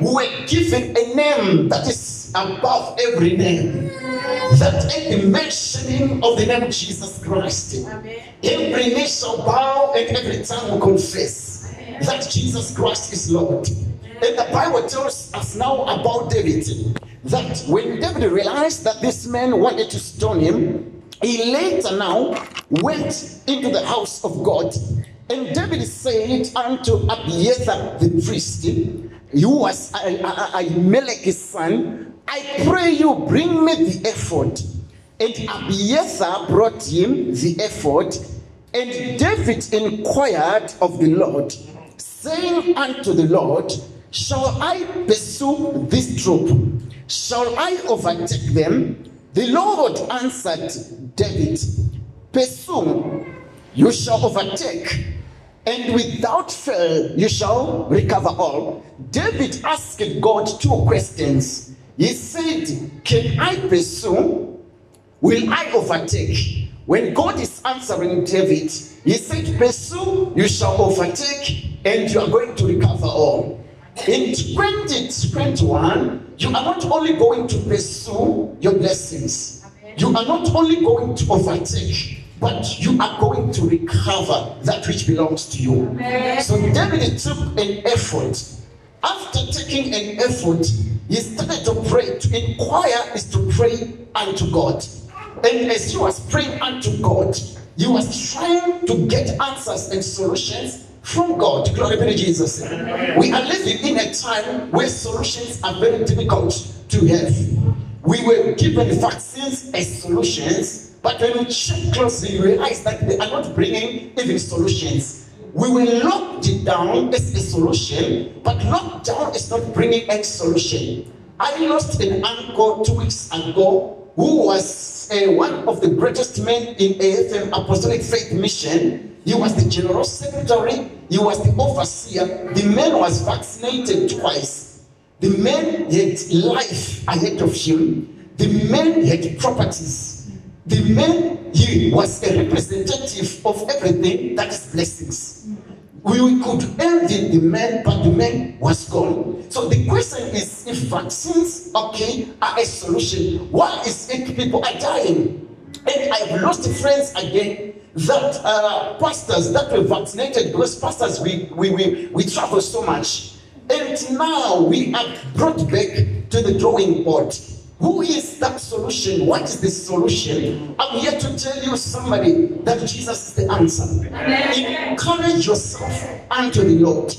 were given a name that is above every name. That at the mentioning of the name Jesus Christ, every knee shall bow and every tongue will confess that Jesus Christ is Lord. And the Bible tells us now about David that when David realized that this man wanted to stone him, he later now went into the house of God. And David said unto Abiathar the priest, who was Ahimelech's son, I pray you bring me the ephod. And Abiathar brought him the ephod. And David inquired of the Lord, saying unto the Lord, Shall I pursue this troop? Shall I overtake them? The Lord answered David, Pursue, you shall overtake, and without fail you shall recover all. David asked God two questions. He said, Can I pursue? Will I overtake? When God is answering David, he said, Pursue, you shall overtake, and you are going to recover all. In 2021, you are not only going to pursue your blessings, you are not only going to overtake, but you are going to recover that which belongs to you. So David took an ephod. After taking an ephod, he started to pray. To inquire is to pray unto God. And as he was praying unto God, he was trying to get answers and solutions from God. Glory be to Jesus. We are living in a time where solutions are very difficult to have. We were given vaccines as solutions, but when we check closely, we realize that they are not bringing even solutions. We were locked down as a solution, but lockdown is not bringing any solution. I lost an uncle two weeks ago who was uh, one of the greatest men in AFM Apostolic Faith Mission. He was the general secretary, he was the overseer. The man was vaccinated twice. The man had life ahead of him. The man had properties. The man, he was a representative of everything that is blessings. We could envy the man, but the man was gone. So the question is if vaccines, okay, are a solution, why is it people are dying? And I've lost friends again that uh, pastors that were vaccinated because pastors we, we, we, we travel so much. And now we are brought back to the drawing board. Who is that solution? What is the solution? I'm here to tell you somebody that Jesus is the answer. Encourage yourself unto the Lord.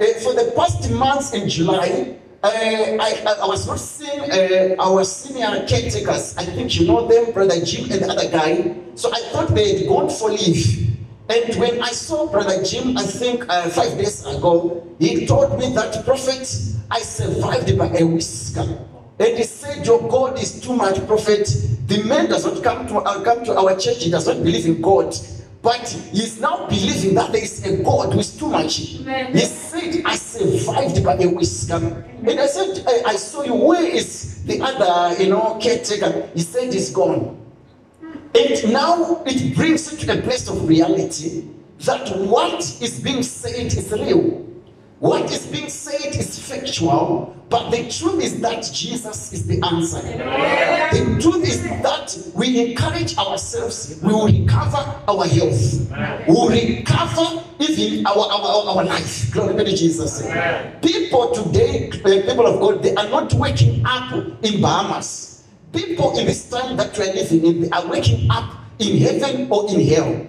Uh, for the past months in July, uh, I, I, I, was not seeing uh, our senior caretakers. I think you know them, Brother Jim and the other guy. So I thought they had gone for leave. And when I saw Brother Jim, I think uh, five days ago, he told me that, Prophet, I survived by a whisker. And he said, Your God is too much, prophet. The man does not come to, uh, come to our church, he does not believe in God. But he's now believing that there is a God who is too much. Amen. He said, I survived by a whisker. And I said, I, I saw you. Where is the other, you know, caretaker? He said, He's gone. And now it brings you to a place of reality that what is being said is real. What is being said is factual, but the truth is that Jesus is the answer. The truth is that we encourage ourselves, we will recover our health, we will recover even our, our, our life. Glory be to Jesus. People today, uh, people of God, they are not waking up in Bahamas. People in this time that we are living in, they are waking up in heaven or in hell.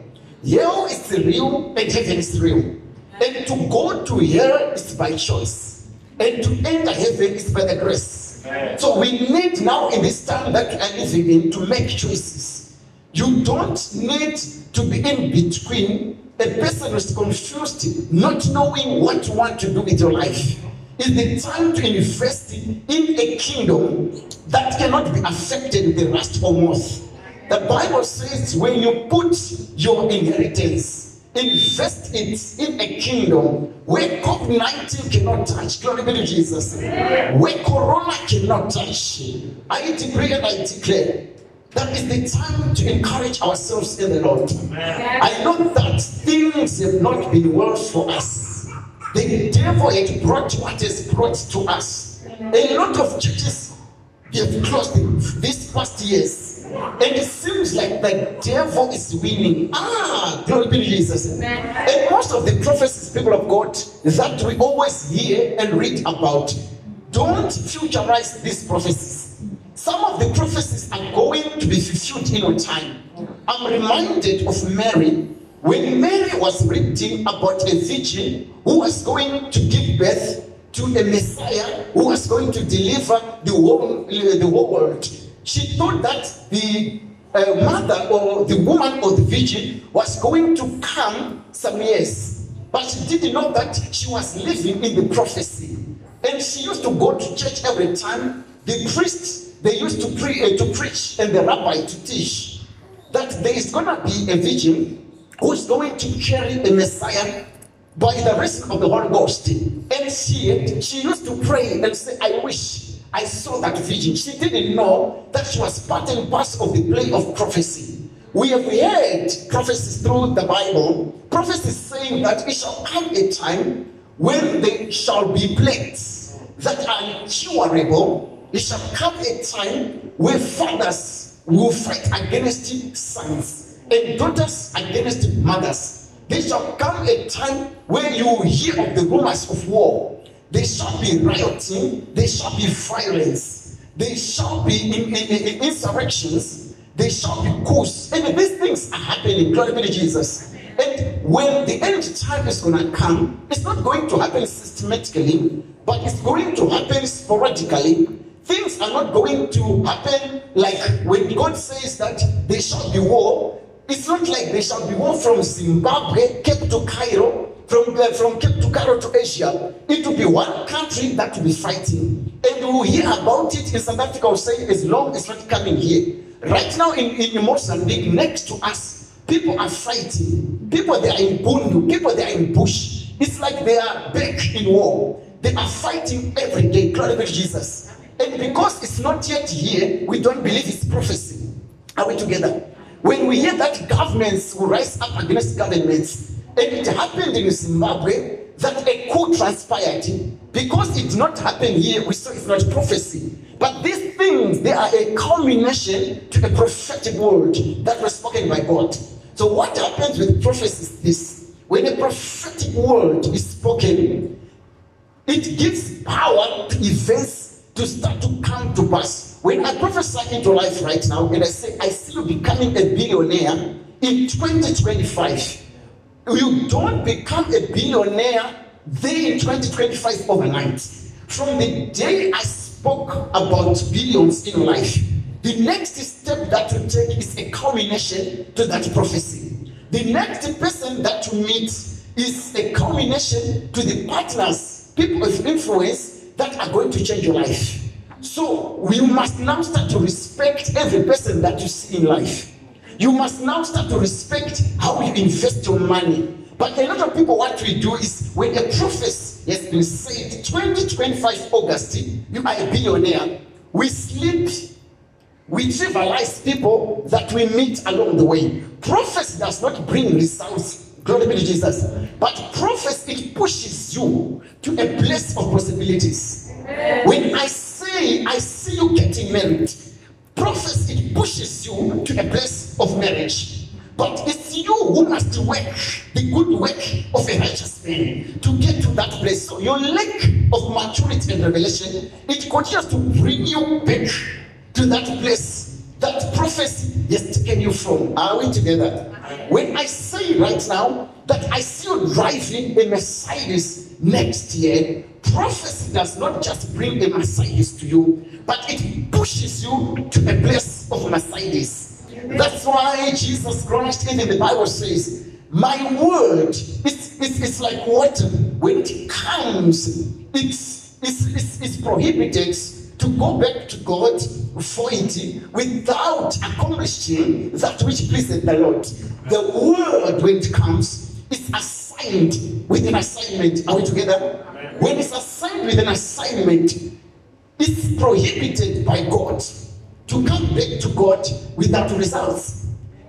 Hell is real and heaven is real. And to go to hell is by choice. And to enter heaven is by the grace. Amen. So we need now in this time that we are living in to make choices. You don't need to be in between a person who's confused, not knowing what you want to do with your life. It's the time to invest in a kingdom that cannot be affected with the rust or moth. The Bible says when you put your inheritance invest it in a kingdom where COVID-19 cannot touch. Glory be to Jesus. Where Corona cannot touch. I decree and I declare that is the time to encourage ourselves in the Lord. I know that things have not been well for us. The devil had brought what is brought to us. A lot of churches have closed these past years. And it seems like the devil is winning. Ah, glory be to Jesus. And most of the prophecies, people of God, that we always hear and read about, don't futurize these prophecies. Some of the prophecies are going to be fulfilled in a time. I'm reminded of Mary when Mary was reading about a virgin who was going to give birth to a Messiah who was going to deliver the whole, the whole world. She thought that the uh, mother or the woman or the virgin was going to come some years. But she didn't know that she was living in the prophecy. And she used to go to church every time. The priests, they used to, pre- uh, to preach and the rabbi to teach that there is going to be a virgin who is going to carry a Messiah by the risk of the Holy Ghost. And she, she used to pray and say, I wish I saw that vision. She didn't know that she was part and parcel of the play of prophecy. We have heard prophecies through the Bible, prophecies saying that it shall come a time when there shall be plagues that are incurable. It shall come a time where fathers will fight against sons and daughters against mothers. There shall come a time where you will hear of the rumors of war there shall be rioting, there shall be violence, there shall be in, in, in insurrections, there shall be coups. And these things are happening. Glory be to Jesus. And when the end time is going to come, it's not going to happen systematically, but it's going to happen sporadically. Things are not going to happen like when God says that there shall be war. It's not like there shall be war from Zimbabwe, Cape to Cairo, from, uh, from Cape to Cairo to Asia, it will be one country that will be fighting. And we will hear about it in South Africa, will say, as long as not coming here. Right now in, in Mozambique, next to us, people are fighting. People, they are in Bundu. People, they are in bush. It's like they are back in war. They are fighting every day. Glory to Jesus. And because it's not yet here, we don't believe it's prophecy. Are we together? When we hear that governments will rise up against governments, and it happened in Zimbabwe that a coup transpired. Because it did not happen here, we saw it's not prophecy. But these things, they are a culmination to a prophetic word that was spoken by God. So what happens with prophecy is this. When a prophetic word is spoken, it gives power to events to start to come to pass. When I prophesy into life right now and I say, I see you becoming a billionaire in 2025, you don't become a billionaire there in 2025 overnight. From the day I spoke about billions in life, the next step that you take is a culmination to that prophecy. The next person that you meet is a culmination to the partners, people of influence that are going to change your life. So you must now start to respect every person that you see in life. You must now start to respect how you invest your money. But a lot of people, what we do is when a prophecy has been said, 2025 August, you are a billionaire, we sleep, we trivialize people that we meet along the way. Prophecy does not bring results. Glory be to Jesus. But prophecy, it pushes you to a place of possibilities. When I say, I see you getting married, prophecy, it pushes you to a place of marriage. But it's you who must work the good work of a righteous man to get to that place. So your lack of maturity and revelation, it continues to bring you back to that place that prophecy has taken you from. Are we together? When I say right now that I see you driving a Mercedes next year, prophecy does not just bring a Mercedes to you, but it pushes you to a place of Mercedes. That's why Jesus Christ, even the Bible says, My word is, is, is like water. When it comes, it's, it's, it's, it's prohibited to go back to God for it without accomplishing that which pleases the Lord. The word, when it comes, is assigned with an assignment. Are we together? When it's assigned with an assignment, it's prohibited by God to come back to God without results.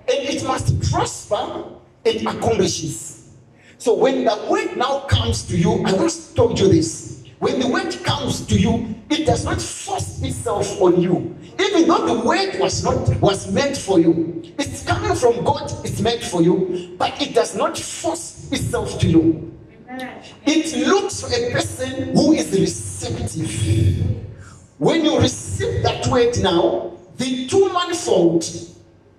And it must prosper and accomplishes. So when the word now comes to you, I once told you this. When the word comes to you, it does not force itself on you. Even though the word was not was meant for you, it's coming from God, it's meant for you, but it does not force itself to you. It looks for a person who is receptive. When you receive that word now, the two manifold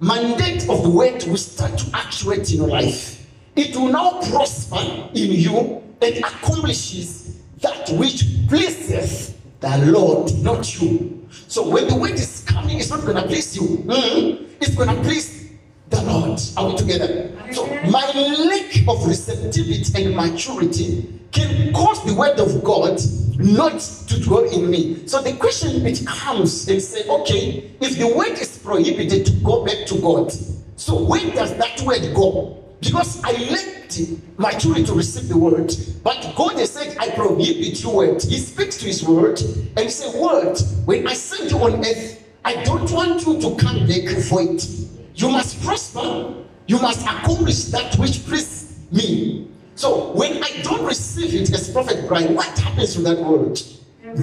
mandate of the word will start to actuate in your life. It will now prosper in you and accomplishes that which pleases the Lord, not you. So when the word is coming, it's not going to please you. Mm, It's going to please the Lord. Are we together? So my lack of receptivity and maturity can cause the word of God not to dwell in me. So the question it comes and say, okay, if the word is prohibited to go back to God, so where does that word go? Because I lacked maturity to receive the word. But God has said, I prohibit your word. He speaks to his word and said, Word, when I send you on earth, I don't want you to come back for it. You must prosper. You must accomplish that which pleases me. So when I don't receive it as Prophet Brian, what happens to that word?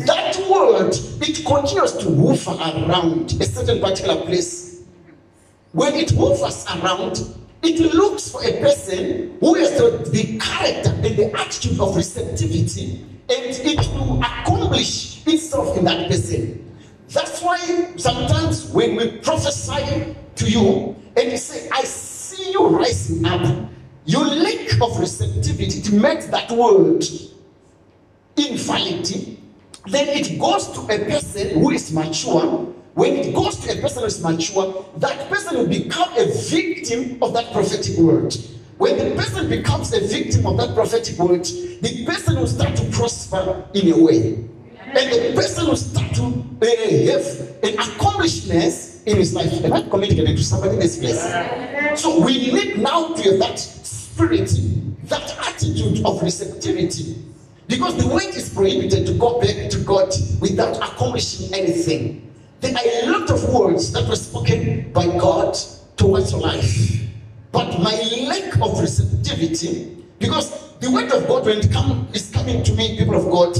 That word, it continues to hover around a certain particular place. When it hovers around, it looks for a person who has the, the character and the attitude of receptivity, and it will accomplish itself in that person. That's why sometimes when we prophesy to you and you say, I see you rising up, your lack of receptivity to make that word invalid, then it goes to a person who is mature. When it goes to a person who is mature, that person will become a victim of that prophetic word. When the person becomes a victim of that prophetic word, the person will start to prosper in a way. And the person will start to uh, have an accomplishment in his life. Am I communicating to somebody in this place? So we need now to have that spirit, that attitude of receptivity. Because the it is prohibited to go back to God without accomplishing anything. There are a lot of words that were spoken by God towards life. But my lack of receptivity, because the word of God, when it come, is coming to me, people of God,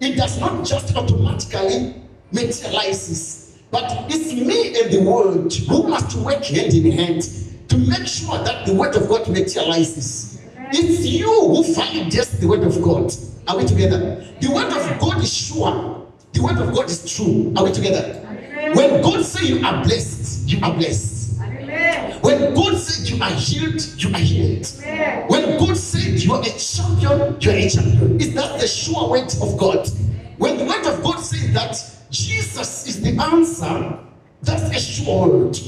it does not just automatically materializes, but it's me and the word who must work hand in hand to make sure that the word of God materializes. It's you who validates the word of God. Are we together? The word of God is sure. The word of God is true. Are we together? When God says you are blessed, you are blessed. When God said you are healed, you are healed. When God said you are a champion, you are a champion. Is that the sure word of God? When the word of God says that Jesus is the answer, that's a sure word.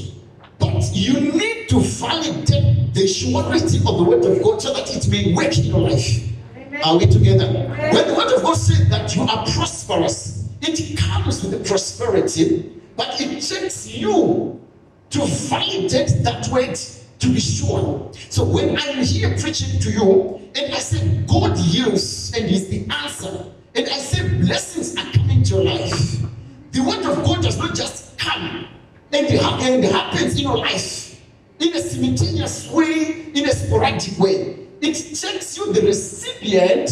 But you need to validate the surety of the word of God so that it may work in your life. Are we together? When the word of God says that you are prosperous, it comes with the prosperity, but it takes you to validate that word to be sure. So when I'm here preaching to you, and I say God heals and is the answer, and I say blessings are coming to your life, the word of God does not just come and it, and it happens in your life in a simultaneous way, in a sporadic way. It takes you, the recipient,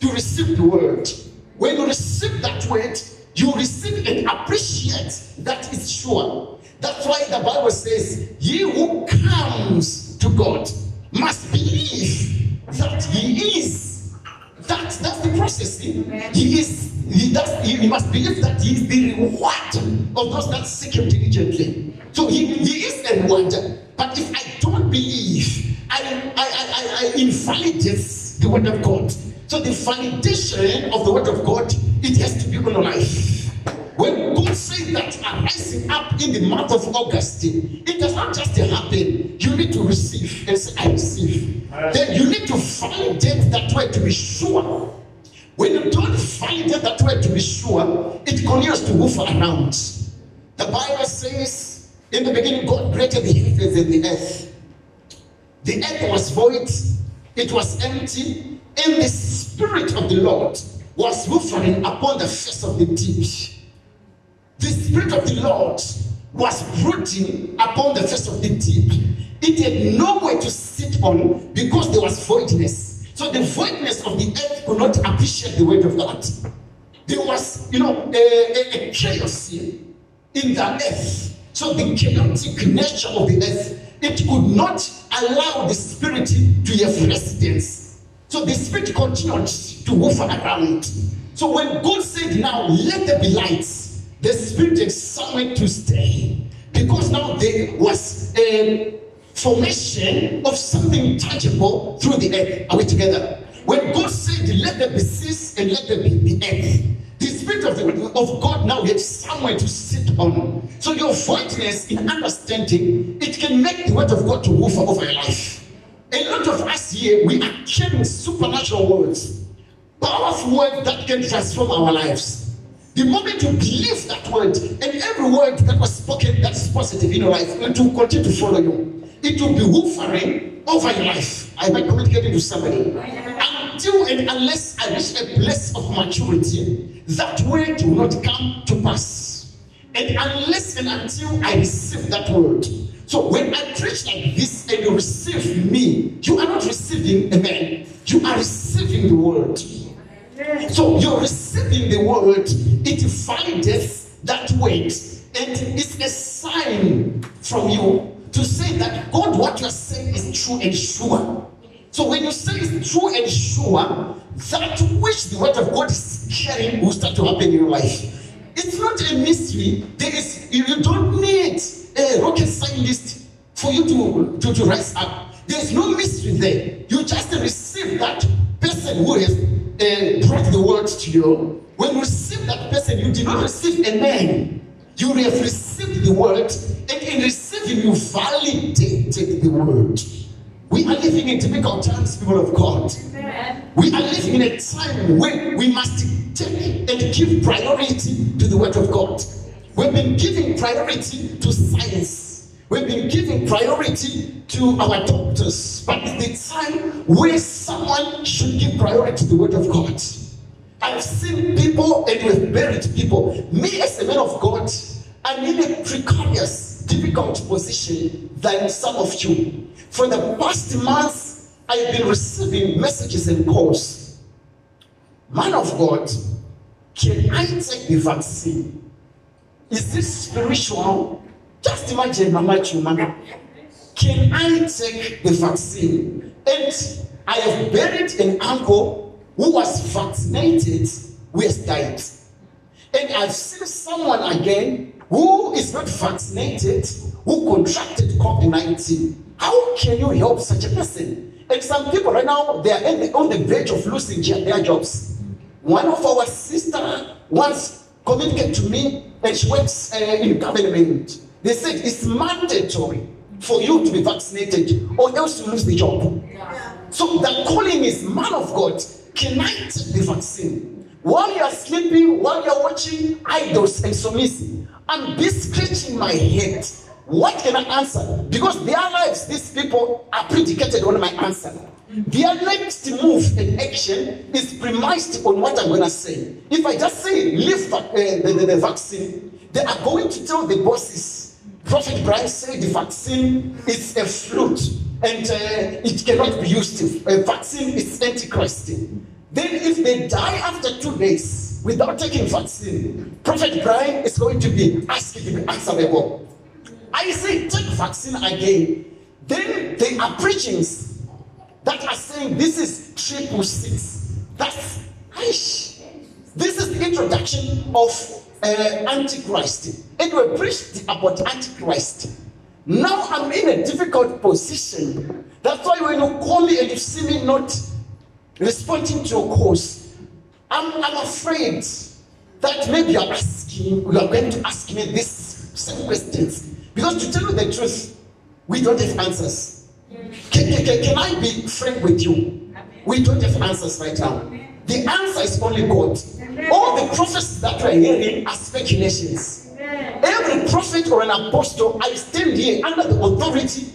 to receive the word. When you receive that word, you receive and appreciate that is sure. That's why the Bible says, He who comes to God must believe that He is. That, that's the process. He he is, he, he, must believe that He is the reward of those that seek Him diligently. So He, he is a rewarder. But if I don't believe, I, I, I, I invalidate the Word of God. So the validation of the Word of God, it has to be on life. When God says that are rising up in the month of August, it does not just happen. You need to receive and say, I receive. Then you need to validate that word to be sure. When you don't validate that word to be sure, it continues to move around. The Bible says, in the beginning, God created the heavens and the earth. The earth was void, it was empty, and the Spirit of the Lord was hovering upon the face of the deep. The Spirit of the Lord was brooding upon the face of the deep. it had nowhere to sit on because there was voidness. So the voidness of the earth could not appreciate the word of God. There was, you know, a, a, a chaos in the earth. So the chaotic nature of the earth, it could not allow the spirit to have residence. So the spirit continued to move around. So when God said, Now let there be lights, the spirit had somewhere to stay. Because now there was a formation of something tangible through the earth. Are we together? When God said, Let there be seas and let there be the earth, the Spirit of, the, of God now gets somewhere to sit on. So your voidness in understanding, it can make the word of God to move over your life. A lot of us here, we are carrying supernatural words, powerful words that can transform our lives. The moment you believe that word, and every word that was spoken that's positive in your life, it will continue to follow you. It will be woofering over your life. I might communicate it to somebody. Until and unless I reach a place of maturity, that word will not come to pass. And unless and until I receive that word. So when I preach like this and you receive me, you are not receiving a man, you are receiving the word. So you're receiving the word, it findeth that weight, and it's a sign from you to say that God, what you're saying is true and sure. So when you say it's true and sure, that which the word of God is carrying will start to happen in your life. It's not a mystery. There is you don't need a rocket scientist for you to, to, to rise up. There's no mystery there. You just receive that person who has uh, brought the word to you. When you receive that person, you did not receive a man. You have received the word, and in receiving, you validated the word. We are living in difficult times, people of God. We are living in a time where we must take and give priority to the word of God. We've been giving priority to science. We've been giving priority to our doctors. But it's the time where someone should give priority to the word of God. I've seen people and we've buried people. Me as a man of God, I'm in a precarious, difficult position than some of you. For the past months, I've been receiving messages and calls. Man of God, can I take the vaccine? Is this spiritual? Just imagine Mama Chuma. Can I take the vaccine? And I have buried an uncle who was vaccinated who has died. And I've seen someone again who is not vaccinated who contracted COVID 19. How can you help such a person? And some people right now, they are on the verge of losing their jobs. One of our sister once communicated to me, and she works uh, in government. They said it's mandatory for you to be vaccinated or else you lose the job. So the calling is man of God can I take the vaccine? While you are sleeping, while you are watching idols and submissive, I'm be scratching my head. What can I answer? Because their lives, these people are predicated on my answer. Their next move and action is premised on what I'm going to say. If I just say, leave uh, the, the, the vaccine, they are going to tell the bosses, Prophet Brian said the vaccine is a flute and uh, it cannot be used. A vaccine is antichrist. Then if they die after two days without taking vaccine, Prophet Brian is going to be asked to be answerable. I say take vaccine again. Then they are preachings that are saying this is triple six. That's. This is the introduction of uh, Antichrist. And we preached about Antichrist. Now I'm in a difficult position. That's why when you call me and you see me not responding to your calls, I'm, I'm afraid that maybe you're asking, you are going to ask me these same questions. Because to tell you the truth, we don't have answers. Can, can, can I be frank with you? We don't have answers right now. The answer is only God. All the prophets that we're hearing are speculations. Every prophet or an apostle, I stand here under the authority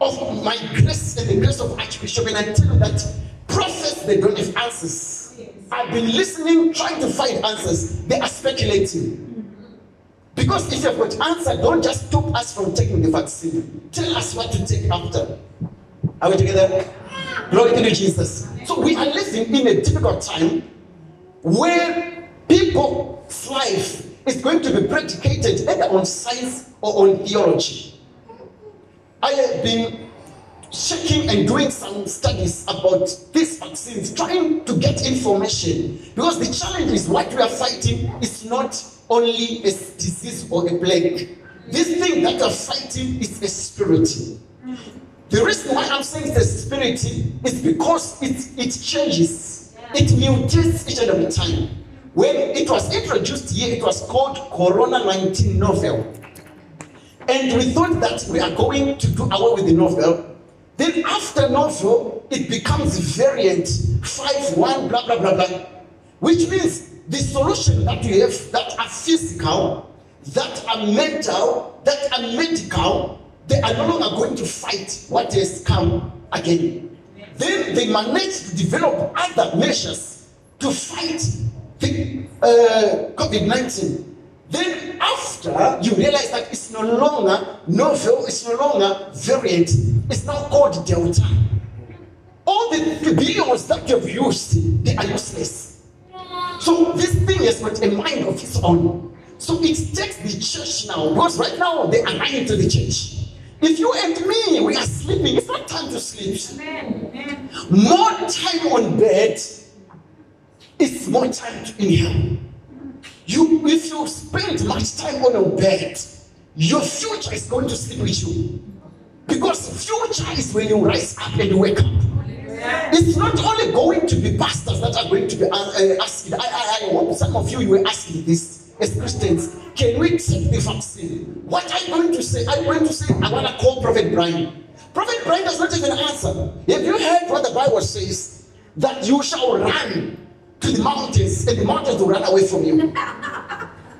of my grace and the grace of Archbishop, and I tell you that prophets, they don't have answers. I've been listening, trying to find answers. They are speculating. Because if you've got answer, don't just stop us from taking the vaccine. Tell us what to take after. Are we together? Glory to Jesus. So we are living in a difficult time where people's life is going to be predicated either on science or on theology. I have been checking and doing some studies about these vaccines, trying to get information. Because the challenge is what we are fighting is not only a disease or a plague. This thing that we're fighting is a spirit. The reason why I'm saying it's a spirit is because it, it changes, it mutates each and every time. When it was introduced here, it was called Corona 19 novel. And we thought that we are going to do away with the novel then after novel, it becomes variant 5, 1, blah, blah, blah, blah. Which means the solution that we have that are physical, that are mental, that are medical, they are no longer going to fight what has come again. Then they managed to develop other measures to fight the uh, COVID 19. Then after you realize that it's no longer novel, it's no longer variant, it's now called delta. All the billions that you've used, they are useless. So this thing has got a mind of its own. So it takes the church now, because right now they are lying to the church. If you and me, we are sleeping, it's not time to sleep. More time on bed is more time to inhale. You, if you spend much time on your bed, your future is going to sleep with you. Because future is when you rise up and you wake up. It's not only going to be pastors that are going to be uh, uh asking. I, I, I hope some of you, you were asking this as Christians. Can we take the vaccine? What are you going to say? I'm going to say, I want to call Prophet Brian. Prophet Brian does not even answer. Have you heard what the Bible says? That you shall run to the mountains, and the mountains will run away from you.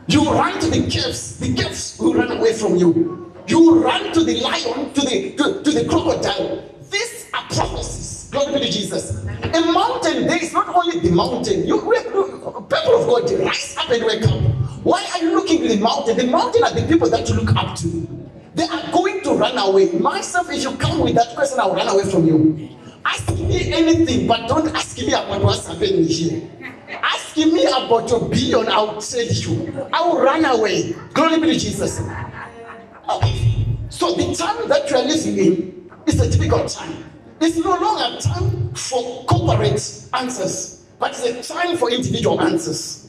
You run to the caves, the caves will run away from you. You run to the lion, to the to, to the crocodile. These are prophecies. Glory be to Jesus. A mountain, there is not only the mountain. You, people of God, rise up and wake up. Why are you looking at the mountain? The mountain are the people that you look up to. They are going to run away. Myself, if you come with that question, I'll run away from you. Ask me anything, but don't ask me about what's happening here. Ask me about your billion, I'll tell you. I will run away. Glory be to Jesus. Okay. So the time that you are living in is a difficult time. It's no longer time for corporate answers, but it's a time for individual answers.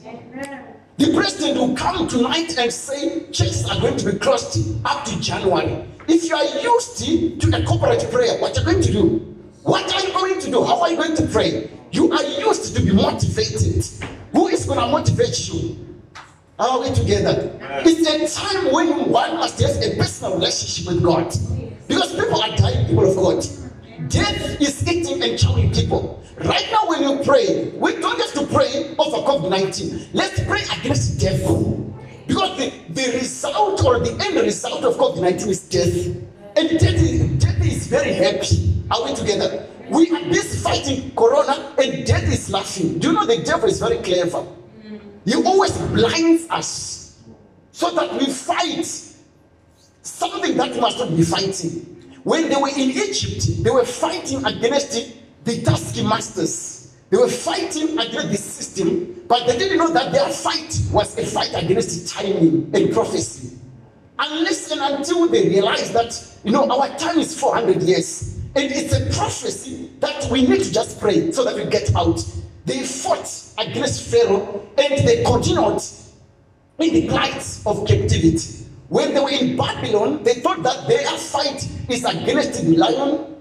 The president will come tonight and say churches are going to be closed up to January. If you are used to a corporate prayer, what are you going to do? What are you going to do? How are you going to pray? You are used to be motivated. Who is going to motivate you? How are we together? It's a time when one must have a personal relationship with God. Because people are dying, people of God. Death is eating and chowing people. Right now, when you pray, we don't have to pray over COVID 19. Let's pray against death. Because the, the result or the end result of COVID 19 is death. And death is, death is very happy. Are we together? We are busy fighting corona and death is laughing. Do you know the devil is very clever? He always blinds us so that we fight something that must not be fighting. When they were in Egypt, they were fighting against the taskmasters. They were fighting against the system, but they didn't know that their fight was a fight against timing and prophecy. Unless and until they realized that, you know, our time is 400 years. And it's a prophecy that we need to just pray so that we get out. They fought against Pharaoh and they continued in the plight of captivity. When they were in Babylon, they thought that their fight is against the lion,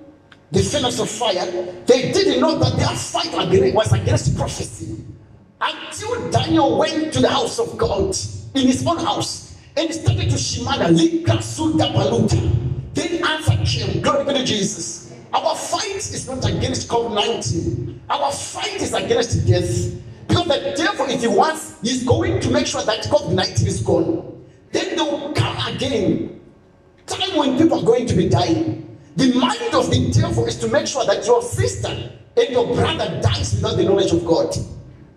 the furnace of fire. They didn't know that their fight was against prophecy. Until Daniel went to the house of God in his own house and started to shimada, Lika Suda Baluta. Then answer came. Glory be to Jesus. Our fight is not against COVID 19, our fight is against death. Because the devil, if he wants, he's going to make sure that COVID 19 is gone. Then they will come again. Time when people are going to be dying. The mind of the devil is to make sure that your sister and your brother dies without the knowledge of God.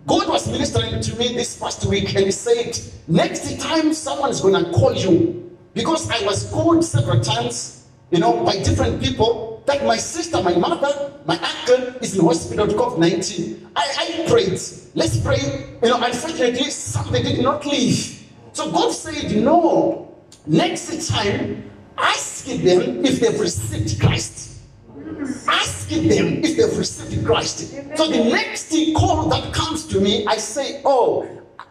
God was ministering to me this past week and he said, next time someone is going to call you, because I was called several times, you know, by different people, that my sister, my mother, my uncle is in hospital with COVID-19. I, I prayed, let's pray. You know, unfortunately, somebody did not leave. So God said, no, next time, ask them if they've received Christ. Ask them if they've received Christ. So the next call that comes to me, I say, Oh,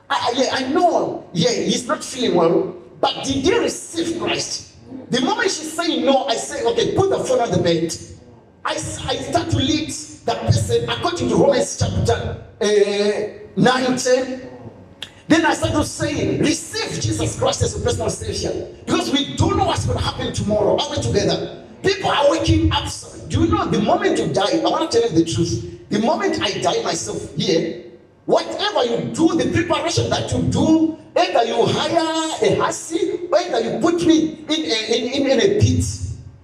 I, yeah, I know, yeah, he's not feeling well, but did he receive Christ? The moment she say no, I say, Okay, put the phone on the bed. I, I start to lead that person according to Romans chapter uh, 9 10. Then I started saying, receive Jesus Christ as your personal Savior. Because we don't know what's going to happen tomorrow. Are we together? People are waking up. Do you know the moment you die? I want to tell you the truth. The moment I die myself here, whatever you do, the preparation that you do, either you hire a hussy, either you put me in a, in, in a pit,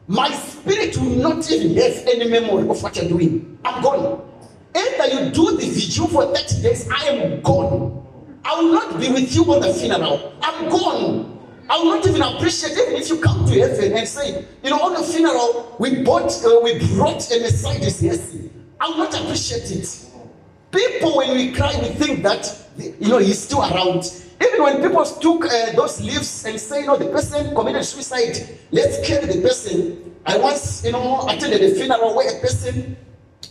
my spirit will not even have any memory of what you're doing. I'm gone. Either you do the vigil for 30 days, I am gone. I will not be with you on the funeral. I'm gone. I will not even appreciate even if you come to heaven and say, you know, on the funeral we bought, uh, we brought a Mercedes. Yes, I will not appreciate it. People, when we cry, we think that you know he's still around. Even when people took uh, those leaves and say, you know, the person committed suicide, let's carry the person. I once, you know, attended a funeral where a person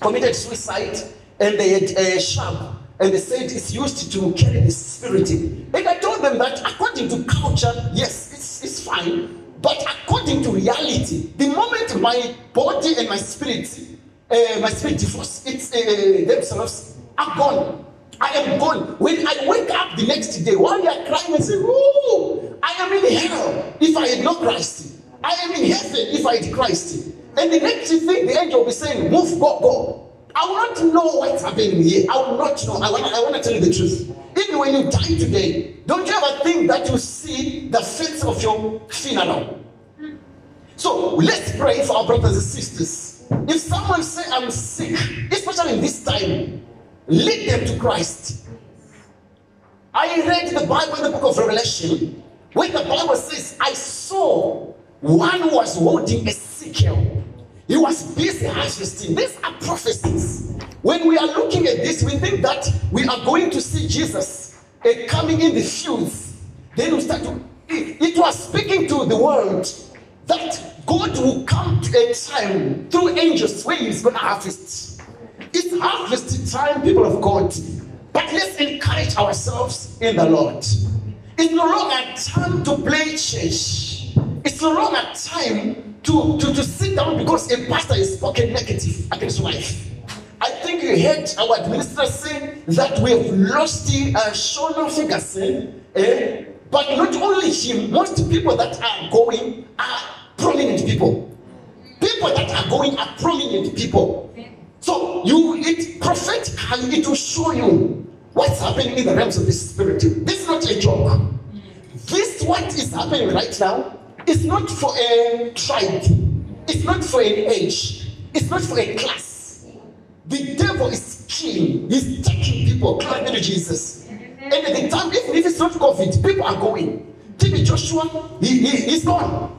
committed suicide and they had a sharp and they said it's used to carry the spirit. And I told them that according to culture, yes, it's, it's fine. But according to reality, the moment my body and my spirit, uh, my spirit divorce, it's uh, themselves are gone. I am gone. When I wake up the next day, while they are crying and say, Oh, I am in hell if I had not Christ. I am in heaven if I had Christ. And the next thing the angel will be saying, Move, go, go. I will not know what's happening here. I will not know. I want, I want to tell you the truth. Even when you die today, don't you ever think that you see the face of your funeral? So let's pray for our brothers and sisters. If someone say I'm sick, especially in this time, lead them to Christ. I read the Bible in the book of Revelation, where the Bible says, I saw one who was holding a sickle he was busy harvesting. These are prophecies. When we are looking at this, we think that we are going to see Jesus uh, coming in the fields. Then we start to. It, it was speaking to the world that God will come to a time through angels where He's going to harvest. It's harvest time, people of God. But let's encourage ourselves in the Lord. It's no longer time to play church. It's no longer time to, to, to sit down because a pastor is spoken negative against wife. I think you heard our administrator say that we have lost uh, Shona Ferguson, eh? but not only him, most people that are going are prominent people. People that are going are prominent people. So you it prophetically it will show you what's happening in the realms of the spirit. This is not a joke. This what is happening right now it's not for a tribe. It's not for an age. It's not for a class. The devil is killing. He's taking people. Glory to Jesus. And at the time, even if it's not COVID, people are going. TB Joshua, he, he, he's gone.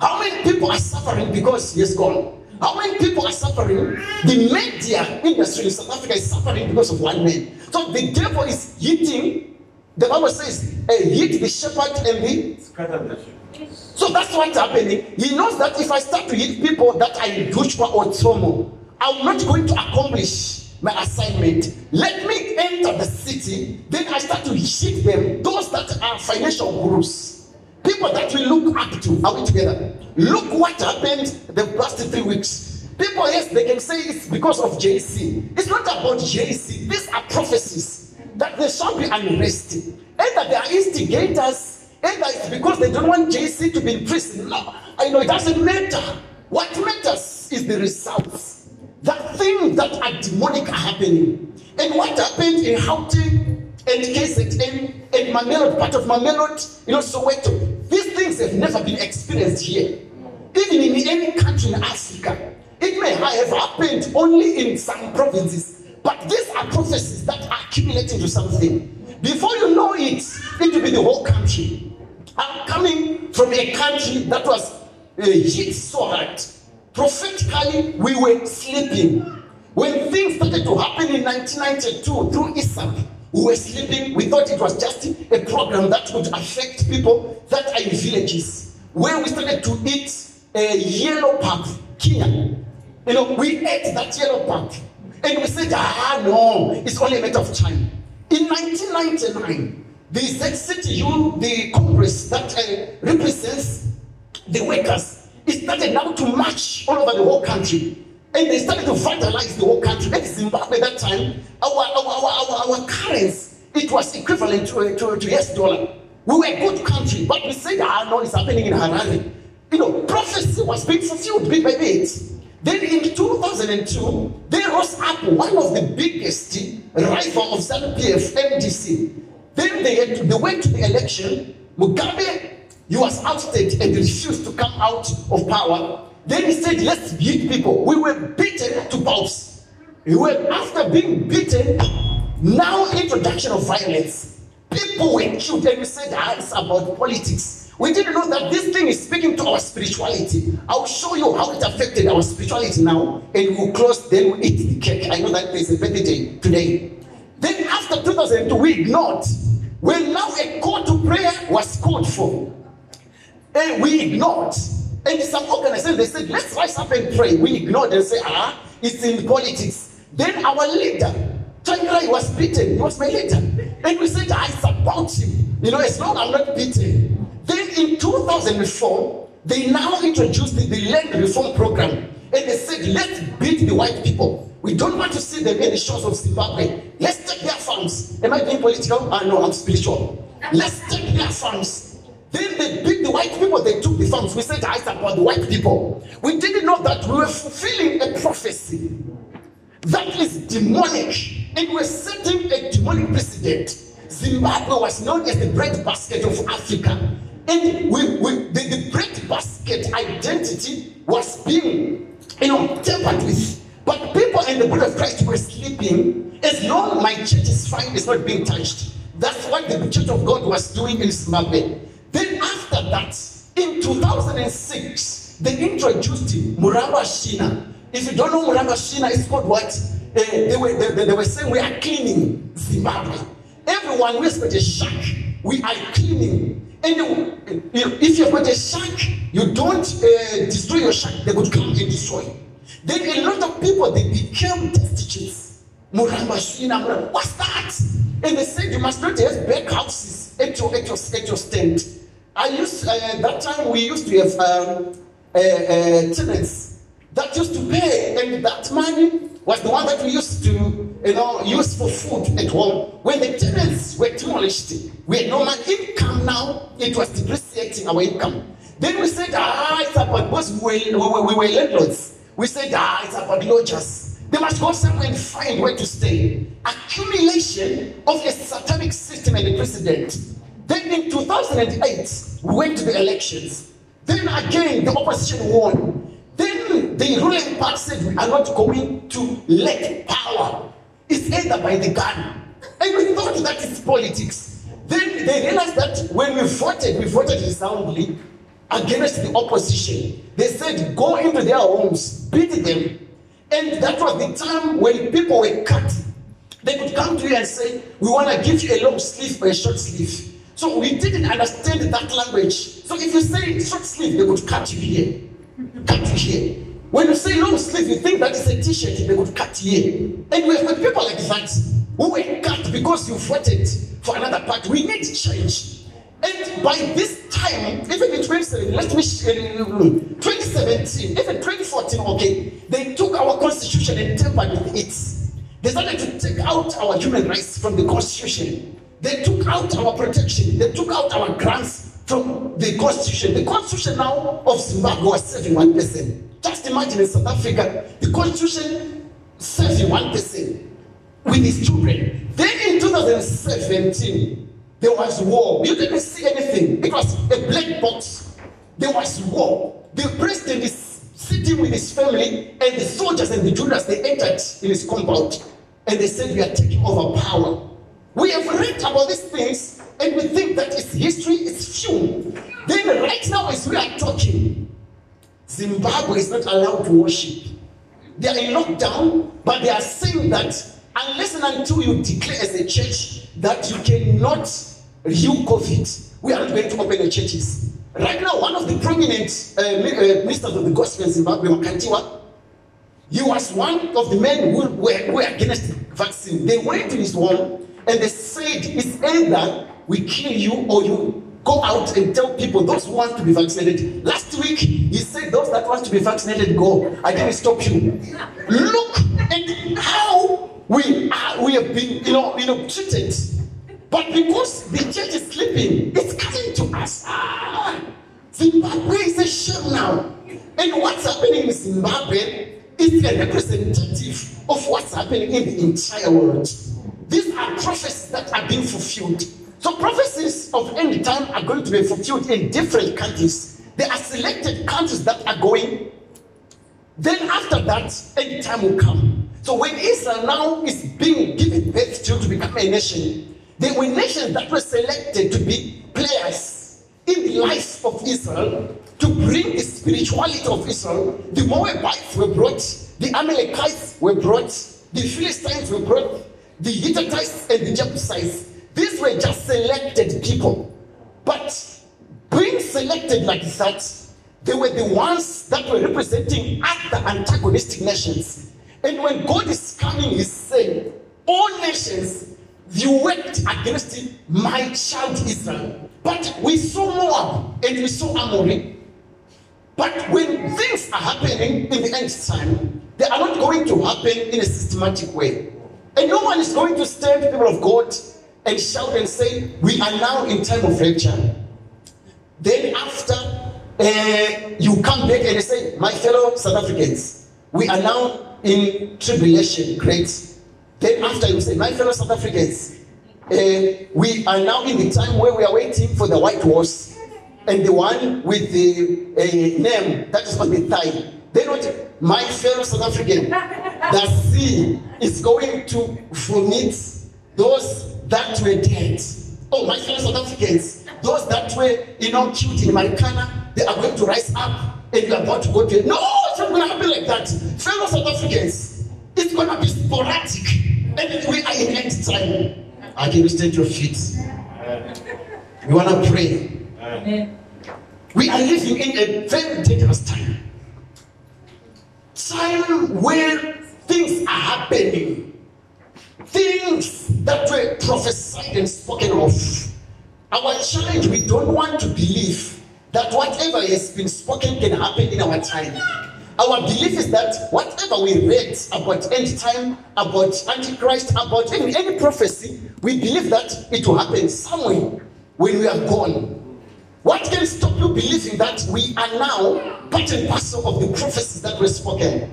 How many people are suffering because he's gone? How many people are suffering? The media industry in South Africa is suffering because of one man. So the devil is hitting. The Bible says, "He hit the shepherd and the the. So that's what's happening. He knows that if I start to hit people that are in Duchma or Tromo, I'm not going to accomplish my assignment. Let me enter the city, then I start to hit them. Those that are financial gurus, people that we look up to. Are we together? Look what happened the past three weeks. People, yes, they can say it's because of JZ. It's not about JZ. These are prophecies that there shall be unrest. that they are instigators Either it's because they don't want JZ to be in prison. No, I know it doesn't matter. What matters is the results. The things that are demonic are happening. And what happened in Gauteng and KZN and Mamelodi, part of Mamelodi, you know, Soweto, these things have never been experienced here. Even in any country in Africa. It may have happened only in some provinces, But these are prophecies that are accumulating to something. Before you know it, it will be the whole country. I'm coming from a country that was uh, hit so hard. Prophetically, we were sleeping. When things started to happen in 1992 through ESAP, we were sleeping. We thought it was just a program that would affect people that are in villages. Where we started to eat a yellow pap, Kenya. You know, we ate that yellow pap. And we said, ah, no, it's only a matter of time. In 1999, the ZCTU, the Congress that uh, represents the workers, it started now to march all over the whole country. And they started to vitalize the whole country. And Zimbabwe at that time, our, our, our, our, our currency, it was equivalent to, to, to US dollar. We were a good country, but we said, ah, no, it's happening in Harare. You know, prophecy was being fulfilled bit by bit. Then in 2002, they rose up one of the biggest rival of ZANU-PF, MDC. Then they, they went to the election. Mugabe, he was ousted and refused to come out of power. Then he said, let's beat people. We were beaten to pulse. We were, after being beaten, now introduction of violence. People were killed and we said, ah, it's about politics. We didn't know that this thing is speaking to our spirituality. I'll show you how it affected our spirituality now, and we'll close, then we'll eat the cake. I know that there's a birthday today. After 2002, we ignored. When now a call to prayer was called for, and we ignored. And some organizations, they said, let's rise up and pray. We ignored and say, ah, it's in politics. Then our leader, Tsvangirai was beaten. He was my leader. And we said, I support him. You know, as long as I'm not beaten, then in 2004, they now introduced the, the land reform program. And they said, let's beat the white people. We don't want to see them in the shores of Zimbabwe. Let's take their farms. Am I being political? Ah, I know I'm spiritual. Let's take their farms. Then they beat the white people, they took the farms. We said, ah, I support the white people. We didn't know that we were fulfilling a prophecy that is demonic. And we're setting a demonic precedent. Zimbabwe was known as the breadbasket of Africa. And we, we, the, the bread basket identity was being, you know, tampered with. But people in the body of Christ were sleeping. As long my church is fine, it's not being touched. That's what the Church of God was doing in Zimbabwe. Then after that, in 2006, they introduced Murambatsvina. If you don't know Murambatsvina, it's called what? Uh, they, were, they, they were saying we are cleaning Zimbabwe. Everyone has a shack, we are cleaning. You, if you've got a shack, you don't uh, destroy your shack, they would come and destroy. Then a lot of people, they became Shina, what's that? And they said you must not have back houses at your, at your, at your stand. I used, uh, that time we used to have um, uh, uh, tenants that used to pay, and that money was the one that we used to, you know, use for food at home. When the tenants were demolished, we had no more income now. It was depreciating our income. Then we said, ah, it's about because we were, we were landlords. We said, ah, it's about lodgers. They must go somewhere and find where to stay. Accumulation of a satanic system and a precedent. Then in 2008, we went to the elections. Then again, the opposition won. Then the ruling party said, we are not going to let power. It's either by the gun. And we thought that is politics. Then they realized that when we voted, we voted soundly against the opposition. They said, go into their homes, beat them. And that was the time when people were cut. They could come to you and say, we want to give you a long sleeve or a short sleeve. So we didn't understand that language. So if you say short sleeve, they would cut you here. Cut here. When you say long sleeve, you think that is a t-shirt, they would cut here. And we have people like that who were cut because you voted for another part. We need change. And by this time, even in 2017, let me uh, 2017, even 2014, okay, they took our constitution and tampered with it. They started to take out our human rights from the constitution. They took out our protection. They took out our grants from the constitution. The constitution now of Zimbabwe was serving one person. Just imagine in South Africa, the constitution serving one person with his children. Then in 2017, there was war. You didn't see anything. It was a black box. There was war. The president is sitting with his family, and the soldiers and the Judas they entered in his compound. and they said we are taking over power. We have read about these things and we think that it's history, it's few. Then right now as we are talking, Zimbabwe is not allowed to worship. They are in lockdown, but they are saying that unless and until you declare as a church that you cannot heal COVID, we are not going to open the churches. Right now, one of the prominent uh, uh, ministers of the gospel in Zimbabwe, Makantiwa, he was one of the men who were, who were against the vaccine. They went to his home and they said, It's either we kill you or you go out and tell people those who want to be vaccinated. Last week, he said those that want to be vaccinated go. I didn't stop you. Look at how we are, we have been, you know, you know, treated. But because the church is sleeping, it's coming to us. Ah, Zimbabwe is a shame now. And what's happening in Zimbabwe is a representative of what's happening in the entire world. These are prophecies that are being fulfilled. So prophecies of end time are going to be fulfilled in different countries. There are selected countries that are going. Then after that, end time will come. So when Israel now is being given birth to to become a nation, there were nations that were selected to be players in the life of Israel to bring the spirituality of Israel. The Moabites were brought, the Amalekites were brought, the Philistines were brought, the Hittites and the Jebusites. These were just selected people. But being selected like that, they were the ones that were representing other antagonistic nations. And when God is coming, He's saying, All nations, you worked against my child Israel. But we saw Moab and we saw Ammon. But when things are happening in the end time, they are not going to happen in a systematic way. And no one is going to stand, people of God, and shout and say, We are now in time of rapture. Then after uh, you come back and say, My fellow South Africans, we are now in tribulation, great. Then after you say, My fellow South Africans, uh, we are now in the time where we are waiting for the white horse and the one with the uh, name that is on the thigh. Then what? My fellow South African, the sea is going to vomit those that were dead. Oh, my fellow South Africans, those that were, you killed in Marikana, they are going to rise up and you are about to go to. No, it's not going to happen like that. Fellow South Africans, it's going to be sporadic. And we are in end time. I can you stand your feet? We want to pray. Amen. We are living in a very dangerous time. Time where things are happening. Things that were prophesied and spoken of. Our challenge, we don't want to believe that whatever has been spoken can happen in our time. Our belief is that whatever we read about end time, about Antichrist, about any, any prophecy, we believe that it will happen somewhere when we are gone. What can stop you believing that we are now part and parcel of the prophecies that were spoken?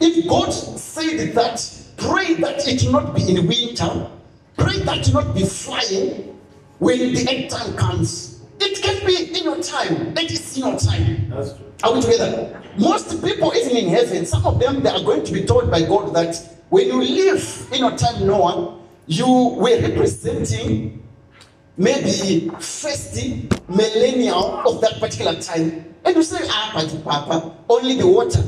If God said that, pray that it not be in winter, pray that it not be flying when the end time comes. It can be in your time. It is in your time. That's true. Are we together? Most people, even in heaven, some of them, they are going to be told by God that when you live in your time, Noah, you were representing maybe first millennial of that particular time. And you say, ah, but Papa, only the water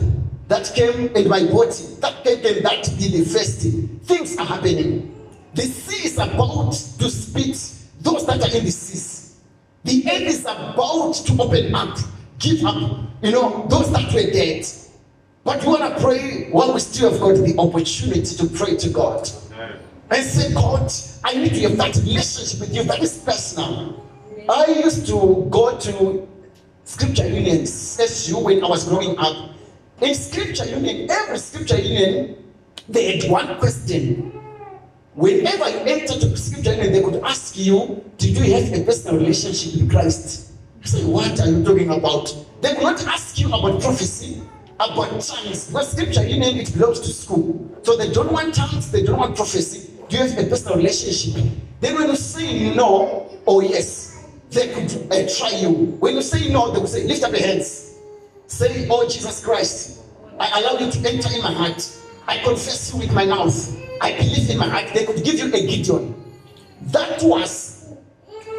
that came in my body, that can, can that be the first thing? Things are happening. The sea is about to spit those that are in the seas. The earth is about to open up, give up, you know, those that were dead. But we want to pray while we still have got the opportunity to pray to God. And say, God, I need to have that relationship with you that is personal. I used to go to scripture unions as you when I was growing up. In scripture union, every scripture union, they had one question. Whenever you enter to scripture union, they could ask you, Did you have a personal relationship with Christ? I say, What are you talking about? They could not ask you about prophecy, about tongues. But scripture union, it belongs to school. So they don't want tongues, they don't want prophecy. Do you have a personal relationship? Then when you say no or yes, they could uh, try you. When you say no, they will say, lift up your hands. Say, oh Jesus Christ, I allow you to enter in my heart. I confess you with my mouth I believe in my heart they could give you a Gideon. That was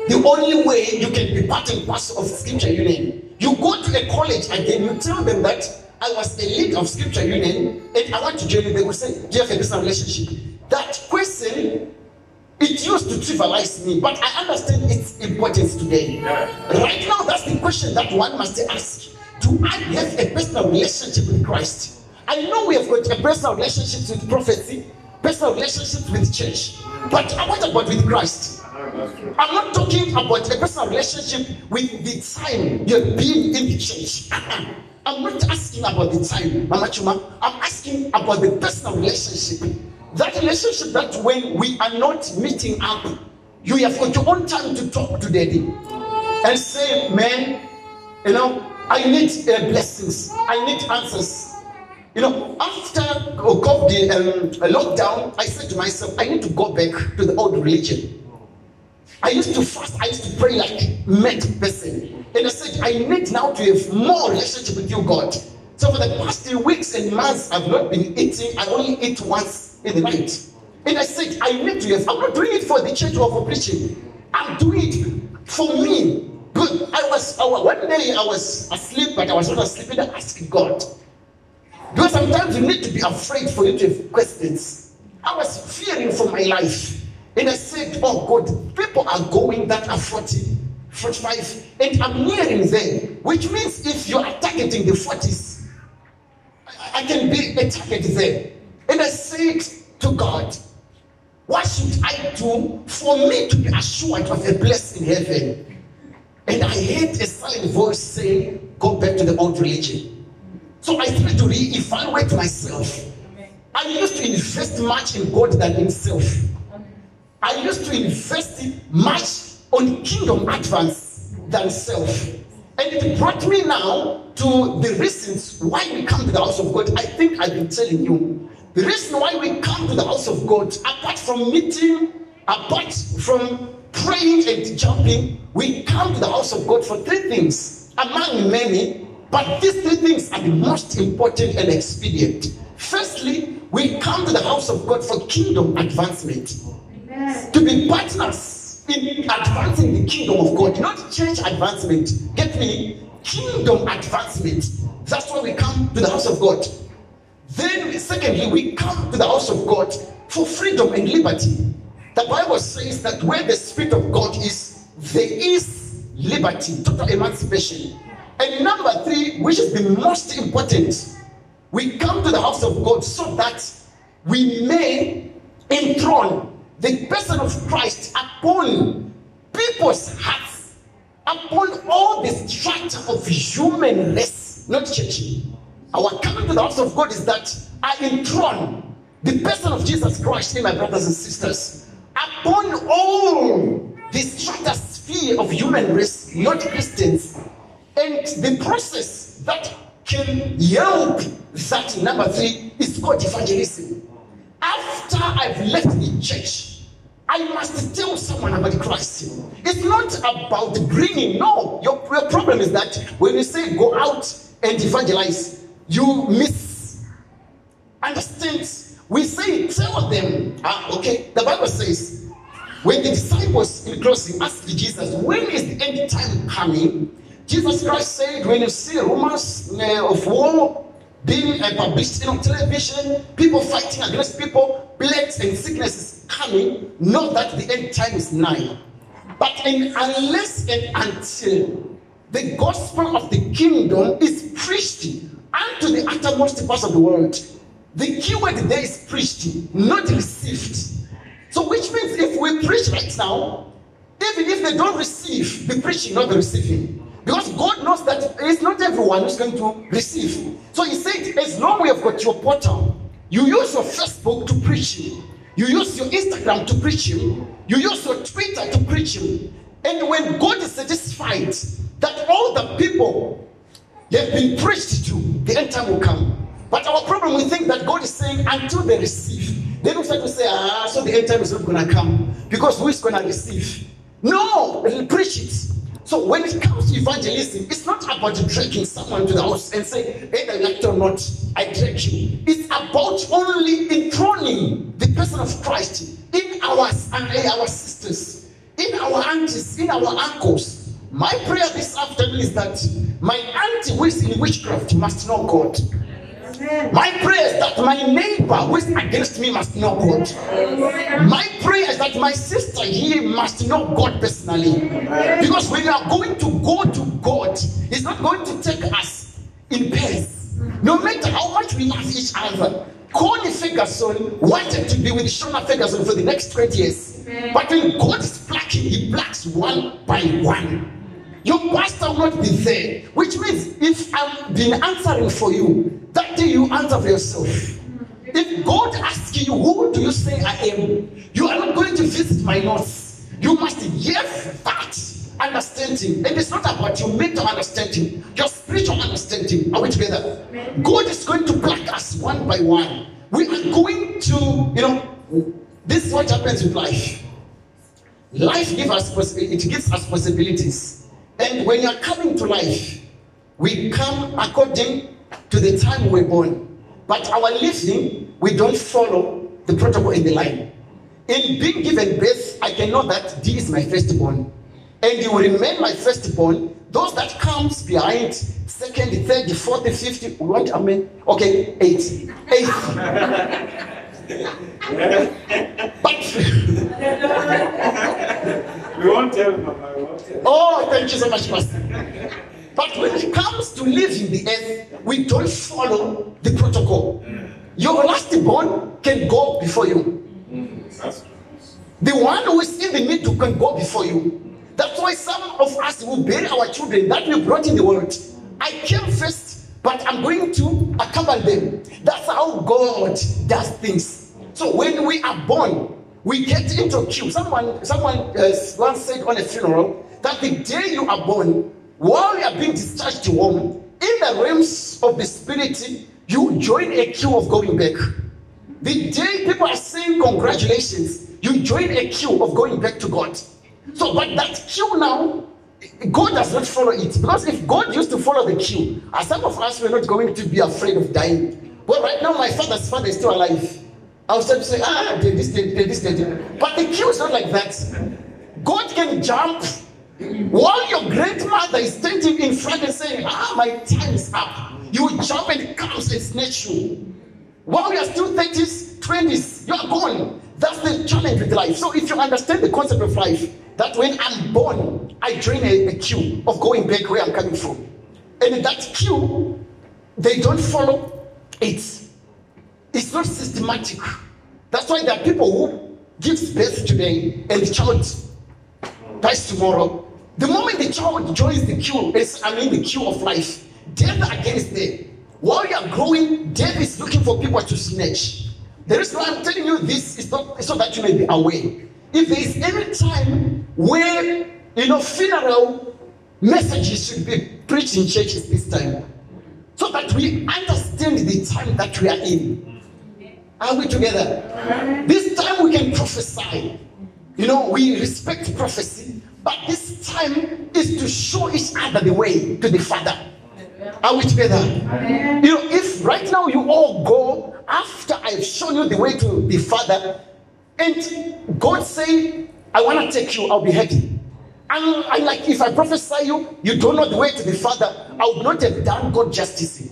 the only way you can be part and parcel of Scripture Union. You go to a college again, you tell them that I was a lead of Scripture Union and I want to join you. They will say, Do you have a personal relationship? That question, it used to trivialize me, but I understand its importance today. Right now, that's the question that one must ask. Do I have a personal relationship with Christ? I know we have got a personal relationship with prophecy, personal relationship with church, but what about with Christ? I'm not talking about a personal relationship with the time you've been in the church. I'm not asking about the time, Mama Chuma. I'm asking about the personal relationship. That relationship that when we are not meeting up, you have got your own time to talk to daddy and say, man, you know, I need uh, blessings. I need answers. You know, after COVID um, lockdown, I said to myself, I need to go back to the old religion. I used to fast, I used to pray like mad person. And I said, I need now to have more relationship with you, God. So for the past three weeks and months, I've not been eating. I only eat once in the night. And I said, I need to have, I'm not doing it for the church or for preaching. I'm doing it for me. I was, I, one day I was asleep, but I was not asleep and I asked God. Because sometimes you need to be afraid for you to have questions. I was fearing for my life. And I said, Oh God, people are going that are 40, 45, and I'm nearing there. Which means if you are targeting the 40s, I, I can be a target there. And I said to God, What should I do for me to be assured of a place in heaven? And I heard a silent voice say, Go back to the old religion. So I started to re-evaluate myself. I used to invest much in God than in self. I used to invest much on kingdom advance than self. And it brought me now to the reasons why we come to the house of God. I think I've been telling you. The reason why we come to the house of God, apart from meeting, apart from praying and jumping, we come to the house of God for three things, among many, but these three things are the most important and expedient. Firstly, we come to the house of God for kingdom advancement to be partners in advancing the kingdom of God, not church advancement. Get me? Kingdom advancement. That's why we come to the house of God. Then, secondly, we come to the house of God for freedom and liberty. The Bible says that where the Spirit of God is, there is liberty, total emancipation. And number three, which is the most important, we come to the house of God so that we may enthrone the person of Christ upon people's hearts, upon all the strata of human race, not church. Our coming to the house of God is that I enthrone the person of Jesus Christ in my brothers and sisters upon all the stratosphere of human race, not Christians, and the process that can help that number three is called evangelism. After I've left the church, I must tell someone about Christ. It's not about bringing, no. Your, your problem is that when you say go out and evangelize, you miss. We say, of them. Ah, okay. The Bible says, when the disciples in closing asked Jesus, when is the end time coming? Jesus Christ said, when you see rumors uh, of war being uh, published on television, people fighting against people, plagues and sicknesses coming, know that the end time is nigh. But in, unless and until the gospel of the kingdom is preached unto the uttermost parts of the world, the keyword there is preached, not received. So, which means if we preach right now, even if they don't receive the preaching, not the receiving, because God knows that it's not everyone who's going to receive. So He said, as long we have got your portal, you use your Facebook to preach Him, you use your Instagram to preach Him, you use your Twitter to preach Him. And when God is satisfied that all the people have been preached to, the end time will come. But our problem, we think that God is saying until they receive. Then we start to say, ah, so the end time is not going to come because who is going to receive? No, preach it. So when it comes to evangelism, it's not about dragging someone to the house and say, either you like it or not, I drag you. It's about only enthroning the person of Christ in our, and our sisters, in our aunties, in our uncles. My prayer this afternoon is that my auntie who is in witchcraft must know God. My prayer is that my neighbor who is against me must know God. My prayer is that my sister here must know God personally. Because when you are going to go to God, He's not going to take us in pairs. No matter how much we love each other. Connie Ferguson wanted to be with Shona Ferguson for the next 20 years. But when God is plucking, He plucks one by one. Your pastor will not be there, which means if I've been answering for you, that day you answer for yourself. If God asks you, who do you say I am? You are not going to visit my notes. You must hear that understanding. And it's not about your mental understanding, your spiritual understanding. Are we together? God is going to pluck us one by one. We are going to, you know, this is what happens with life. Life gives us it gives us possibilities. And when you're coming to life, we come according to the time we were born. But our living, we don't follow the protocol in the line. In being given birth, I can know that this is my firstborn. And you will remain my firstborn. Those that comes behind, second, third, fourth, fifth, what I mean, okay, eight. Eighth. but we won't tell Mama. We won't tell. Oh, thank you so much, Pastor. But when it comes to living the earth, we don't follow the protocol. Mm. Your last born can go before you. Mm, the one who is in the middle can go before you. That's why some of us will bury our children that we brought in the world. I came first, but I'm going to accompany them. That's how God does things. So when we are born, we get into a queue. Someone, someone uh, once said on a funeral that the day you are born, while you are being discharged to home, in the realms of the spirit, you join a queue of going back. The day people are saying congratulations, you join a queue of going back to God. So, but that queue now, God does not follow it. Because if God used to follow the queue, as some of us were not going to be afraid of dying. But right now, my father's father is still alive. I was trying to say, ah, did this, did this, did this. But the queue is not like that. God can jump while your grandmother is standing in front and saying, ah, my time is up. You jump and comes and snatch you. While you are still 30s, 20s, you are gone. That's the challenge with life. So if you understand the concept of life, that when I'm born, I join a, a queue of going back where I'm coming from. And in that queue, they don't follow it. It's not systematic. That's why there are people who gives birth today and the child dies tomorrow. The moment the child joins the queue, it's, I mean the queue of life, death again is there. While you are growing, death is looking for people to snatch. There is why I'm telling you this is not so that you may be aware. If there is any time where you know funeral messages should be preached in churches this time, so that we understand the time that we are in. Are we together? This time we can prophesy. You know, we respect prophecy, but this time is to show each other the way to the Father. Are we together? You know, if right now you all go after I've shown you the way to the Father, and God say, I want to take you, I'll be happy. And I like if I prophesy you, you don't know the way to the Father, I would not have done God justice.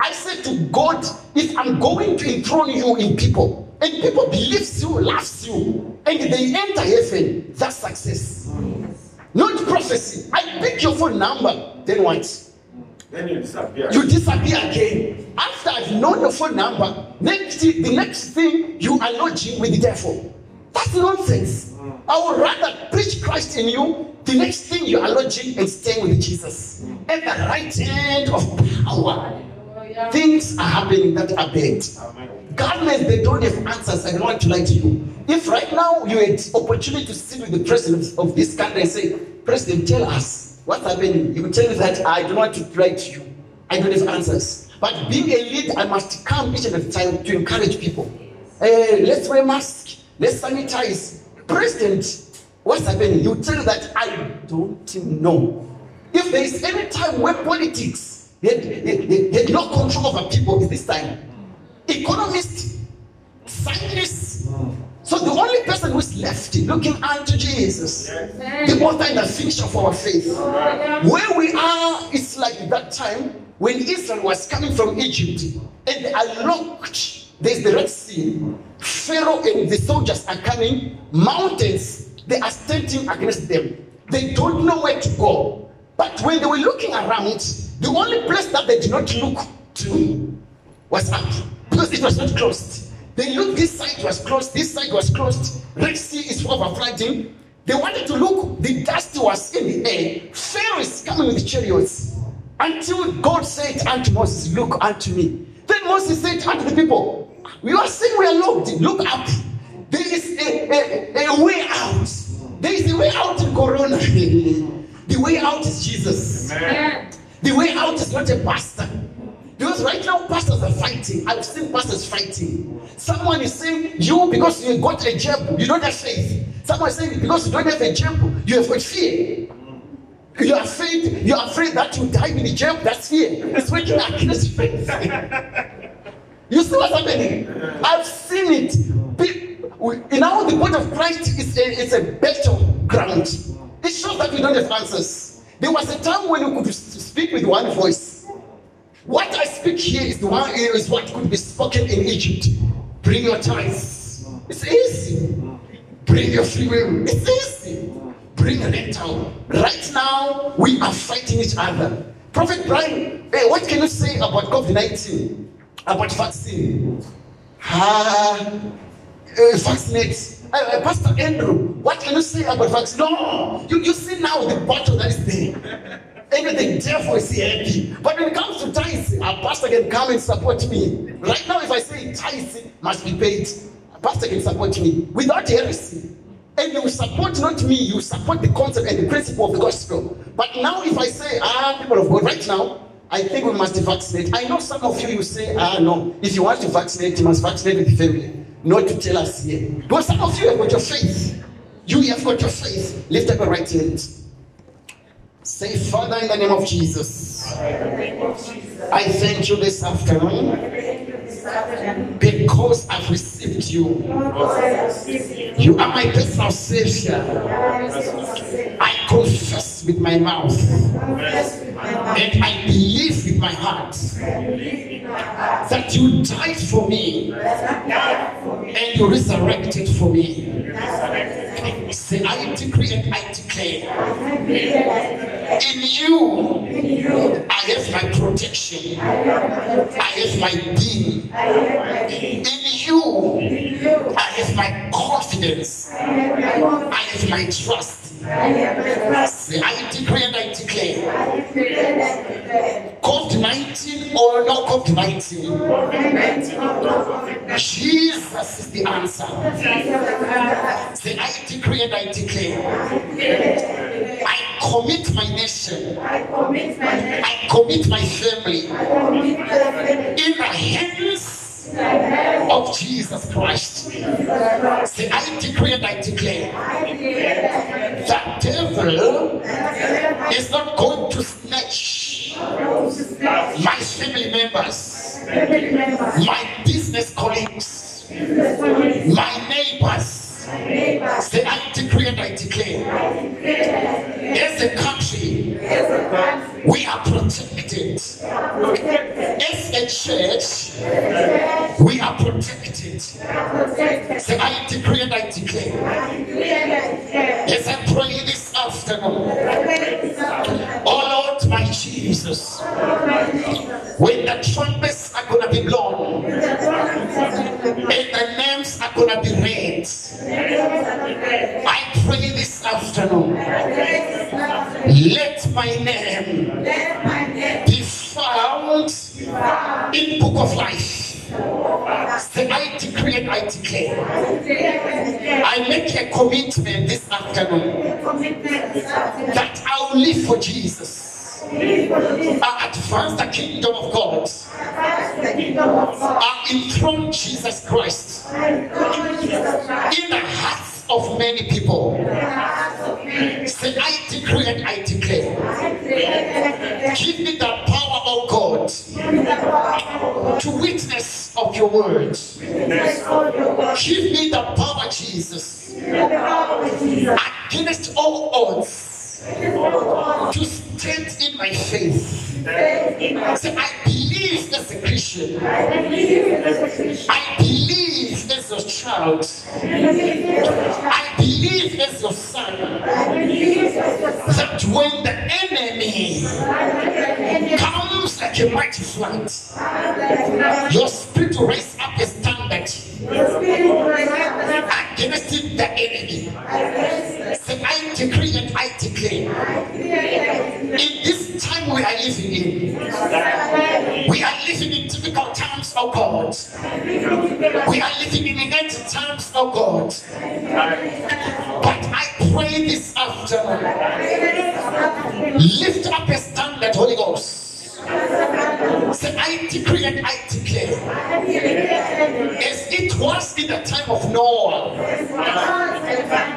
I said to God, if I'm going to enthrone you in people, and people believes you, loves you, and they enter heaven, that's success. Not prophecy. I pick your phone number, then what? Then you disappear. You disappear again. After I've known your phone number, next the next thing you are lodging with the devil. That's nonsense. I would rather preach Christ in you. The next thing you are lodging and staying with Jesus. At the right hand of power. Things are happening that are bad. Governments, they don't have answers. I don't want to lie to you. If right now you had opportunity to sit with the president of this country and say, President, tell us what's happening. You tell me that I don't want to lie to you. I don't have answers. But being a leader, I must come each and every time to encourage people. Eh, let's wear masks. Let's sanitize. President, what's happening? You tell that I don't know. If there is any time where politics had, had, had no control over people, it's this time. economists, scientists. So the only person who is left looking unto Jesus, the author and the finisher of our faith. Where we are, it's like that time when Israel was coming from Egypt and they are locked. There's the Red Sea. Pharaoh and the soldiers are coming. Mountains, they are standing against them. They don't know where to go. But when they were looking around, the only place that they did not look to was up because it was not closed. They looked, this side was closed, this side was closed. Red Sea is overflowing. They wanted to look, the dust was in the air. Pharaoh is coming with chariots. Until God said unto Moses, Look unto me. Then Moses said unto the people, You are saying we are locked. Look up. There is a, a, a way out. There is a way out in Corona. the way out is Jesus. Amen. The way out is not a pastor. Because right now pastors are fighting. I've seen pastors fighting. Someone is saying, you because you got a jab, you don't have faith. Someone is saying, because you don't have a jab, you have got fear. You are afraid, you are afraid that you die in the jab, that's fear. It's working against faith. you see what's happening? I've seen it. In Now the body of Christ is a, is a battleground. It shows that we don't have answers. There was a time when you could speak with one voice. What I speak here is the one is what could be spoken in Egypt. Bring your tithes. It's easy. Bring your free will. It's easy. Bring a rental. Right now, we are fighting each other. Prophet Brian, hey, what can you say about COVID 19? About vaccine? Ah, uh, vaccinate. Uh, uh, Pastor Andrew, what can you say about vaccine? No, you, you see now the battle that is there. Anything, therefore is happy. But when it comes to tithes, a pastor can come and support me. Right now, if I say tithes must be paid, a pastor can support me without heresy. And you support not me, you support the concept and the principle of the gospel. But now, if I say, ah, people of God, right now, I think we must vaccinate. I know some of you, you say, ah, no, if you want to vaccinate, you must vaccinate with the family. Not to tell us here. Because some of you have got your faith. You have got your faith. Lift up your right hand. Say, Father, in the name of Jesus, I thank you this afternoon because I've received you. You are my personal Savior. I confess with my mouth and I believe with my heart that you died for me and you resurrected for me. Say, I decree and I declare in you I have my protection, I have my being. In you I have my confidence, I have my trust. I decree and I declare. COVID 19 or not COVID 19, Jesus is the answer. Say, I decree and I declare, I commit my nation, I commit my I commit my family I commit my family. In the hands of Jesus Christ. Say, I decree and I declare, that devil is not going to snatch my family members, my business colleagues, my neighbors. Say, I decree and I declare, as a country, we are protected. As a church, we are protected. Say, I decree and I declare, as I pray this afternoon, oh Lord, my Jesus, when the trumpets are going to be blown of the and to be I pray this afternoon, let my name be found in book of life. Say, I decree and I declare, I make a commitment this afternoon that I will live for Jesus. I advance the kingdom of God. Christ, the kingdom of God. I enthrone Jesus Christ in the hearts of many people. Say, I decree and I declare, give me the power of God to witness of your word. Witness of your word. Give me the power, Jesus. against all odds to stand in my faith. Faith Say, I believe as a Christian. I believe as a Christian. I believe as your child. I believe as your son. That when the enemy comes like a mighty flood, your spirit will raise up a standard against the enemy. Say, I decree and I declare. In this time we are living in, we are living in difficult times, oh God. We are living in end times, oh God. But I pray this afternoon, lift up a standard, Holy Ghost. Say, I decree and I declare, as it was in the time of Noah,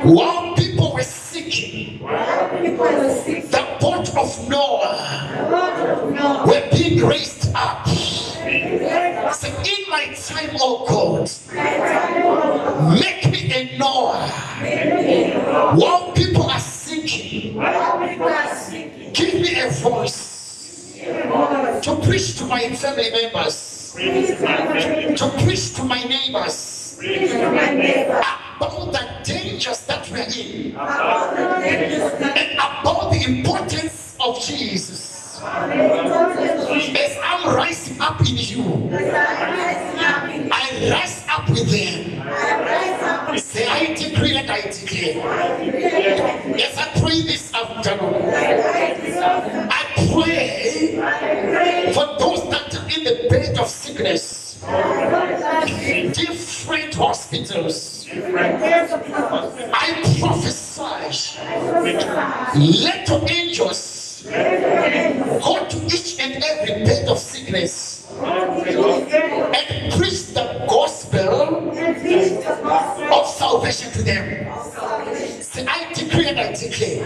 while people were seeking the boat of Noah, were being raised up. Say, in my time, oh God, make me a Noah. While people are sinking, While people are sinking. give me a voice to preach to my family members, to preach to my neighbors about the dangers that we're in and about the importance of Jesus. As I'm rising up in you, I rise up with them. Say, I decree and I declare. Yes, I pray this afternoon. I pray for those that are in the bed of sickness, different hospitals. I prophesy, let your angels go to each and every bed of sickness and preach the gospel of salvation to them. I decree and I declare.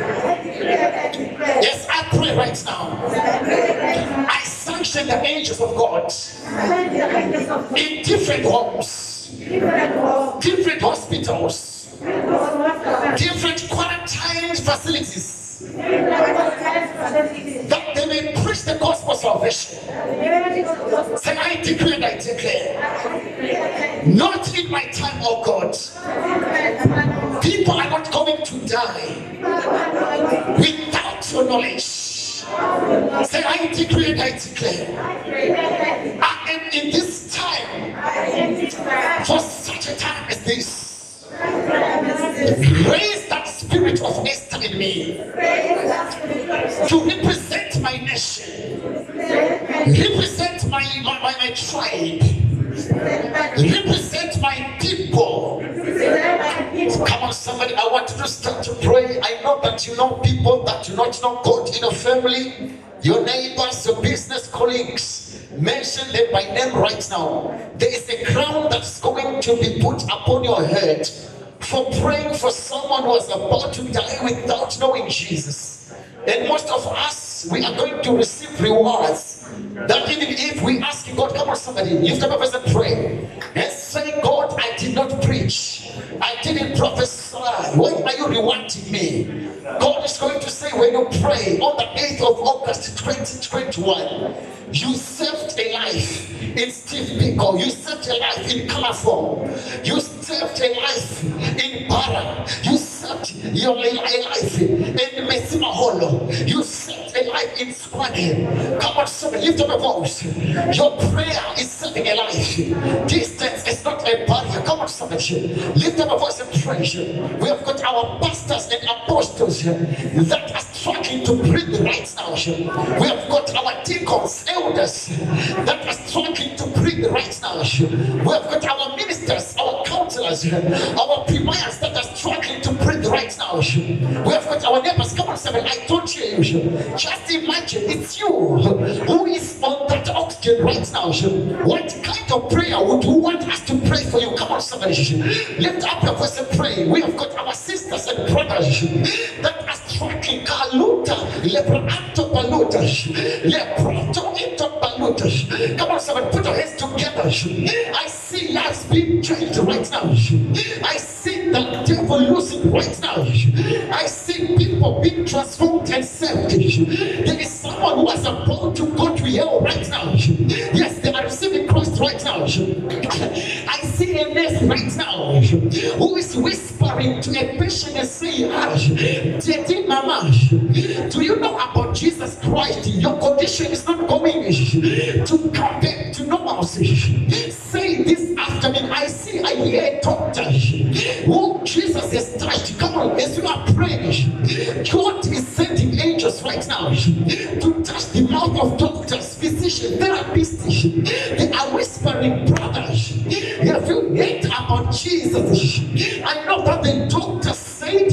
Yes, I pray right now. I sanction the angels of God in different homes, different hospitals, different quarantine facilities that they may preach the gospel of salvation. Say, I decree and I declare. Not in my time, oh God. People are not going to die without your knowledge. Say, I decree I declare. I am in this time for such a time as this. Raise that spirit of Esther in me to represent my nation, represent my, my, my tribe, represent my people. Come on, somebody, I want you to start to pray. I know that you know people that do not know God in your family, your neighbors, your business colleagues. Mention them by name right now. There is a crown that's going to be put upon your head for praying for someone who is about to die without knowing Jesus. And most of us, we are going to receive rewards. That even if we ask God, come on, somebody, lift up a and pray. And say, God, I did not preach, I didn't prophesy. Why are you rewarding me? God is going to say, when you pray on the 8th of August 2021, you saved a life in Steve Biko, you saved a life in California, you saved a life in Para, you saved your life in Messima Hollow, you saved a life in Squanny. Come on, somebody, lift up a voice. Your prayer is saving a life. Distance is not a barrier. Come on, somebody, lift up a voice and praise. We have got our pastors and apostles that are struggling to breathe right now. We have got our deacons, elders that are struggling to breathe right now. We have got our ministers, our counselors, our premiers that are struggling to breathe right now. We have got our neighbors. Come on, seven. I hear you. Just imagine it's you who is on that oxygen right now. What kind of prayer would you want us to pray for you? Come on, somebody. Lift up your voice and pray. We have got our sisters and brothers that are Come on, somebody, put your hands together. I see lives being changed right now. I see the devil losing right now. I see people being transformed and saved. There is someone who is about to go to hell right now. Yes, they are receiving Christ right now. I right now who is whispering to a patient and saying, ah, Tete Mama, do you know about Jesus Christ? Your condition is not going to come back to normalcy. Say this after me. I see, I hear a doctor who Jesus has touched. Come on, as you are praying, God is sending angels right now to touch the mouth of doctors, They are whispering, brothers. Have you heard about Jesus? I know that the doctor said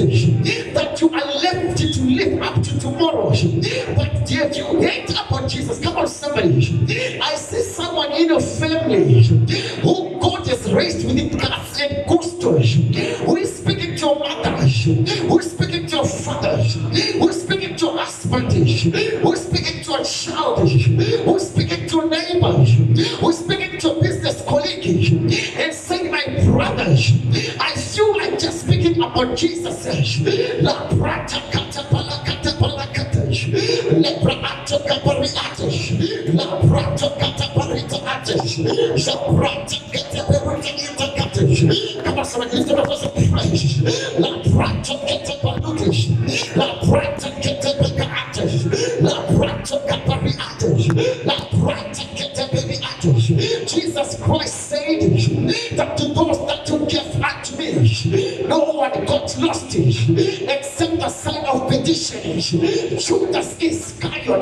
that you are left to live up to tomorrow. But have you heard about Jesus? Come on, somebody. I see someone in your family who God has raised with guts and gusto, who is speaking to your mother, who is speaking to your father, who is speaking to your husband, who is speaking to a child, who La perdition. Judas Iscariot. Come on,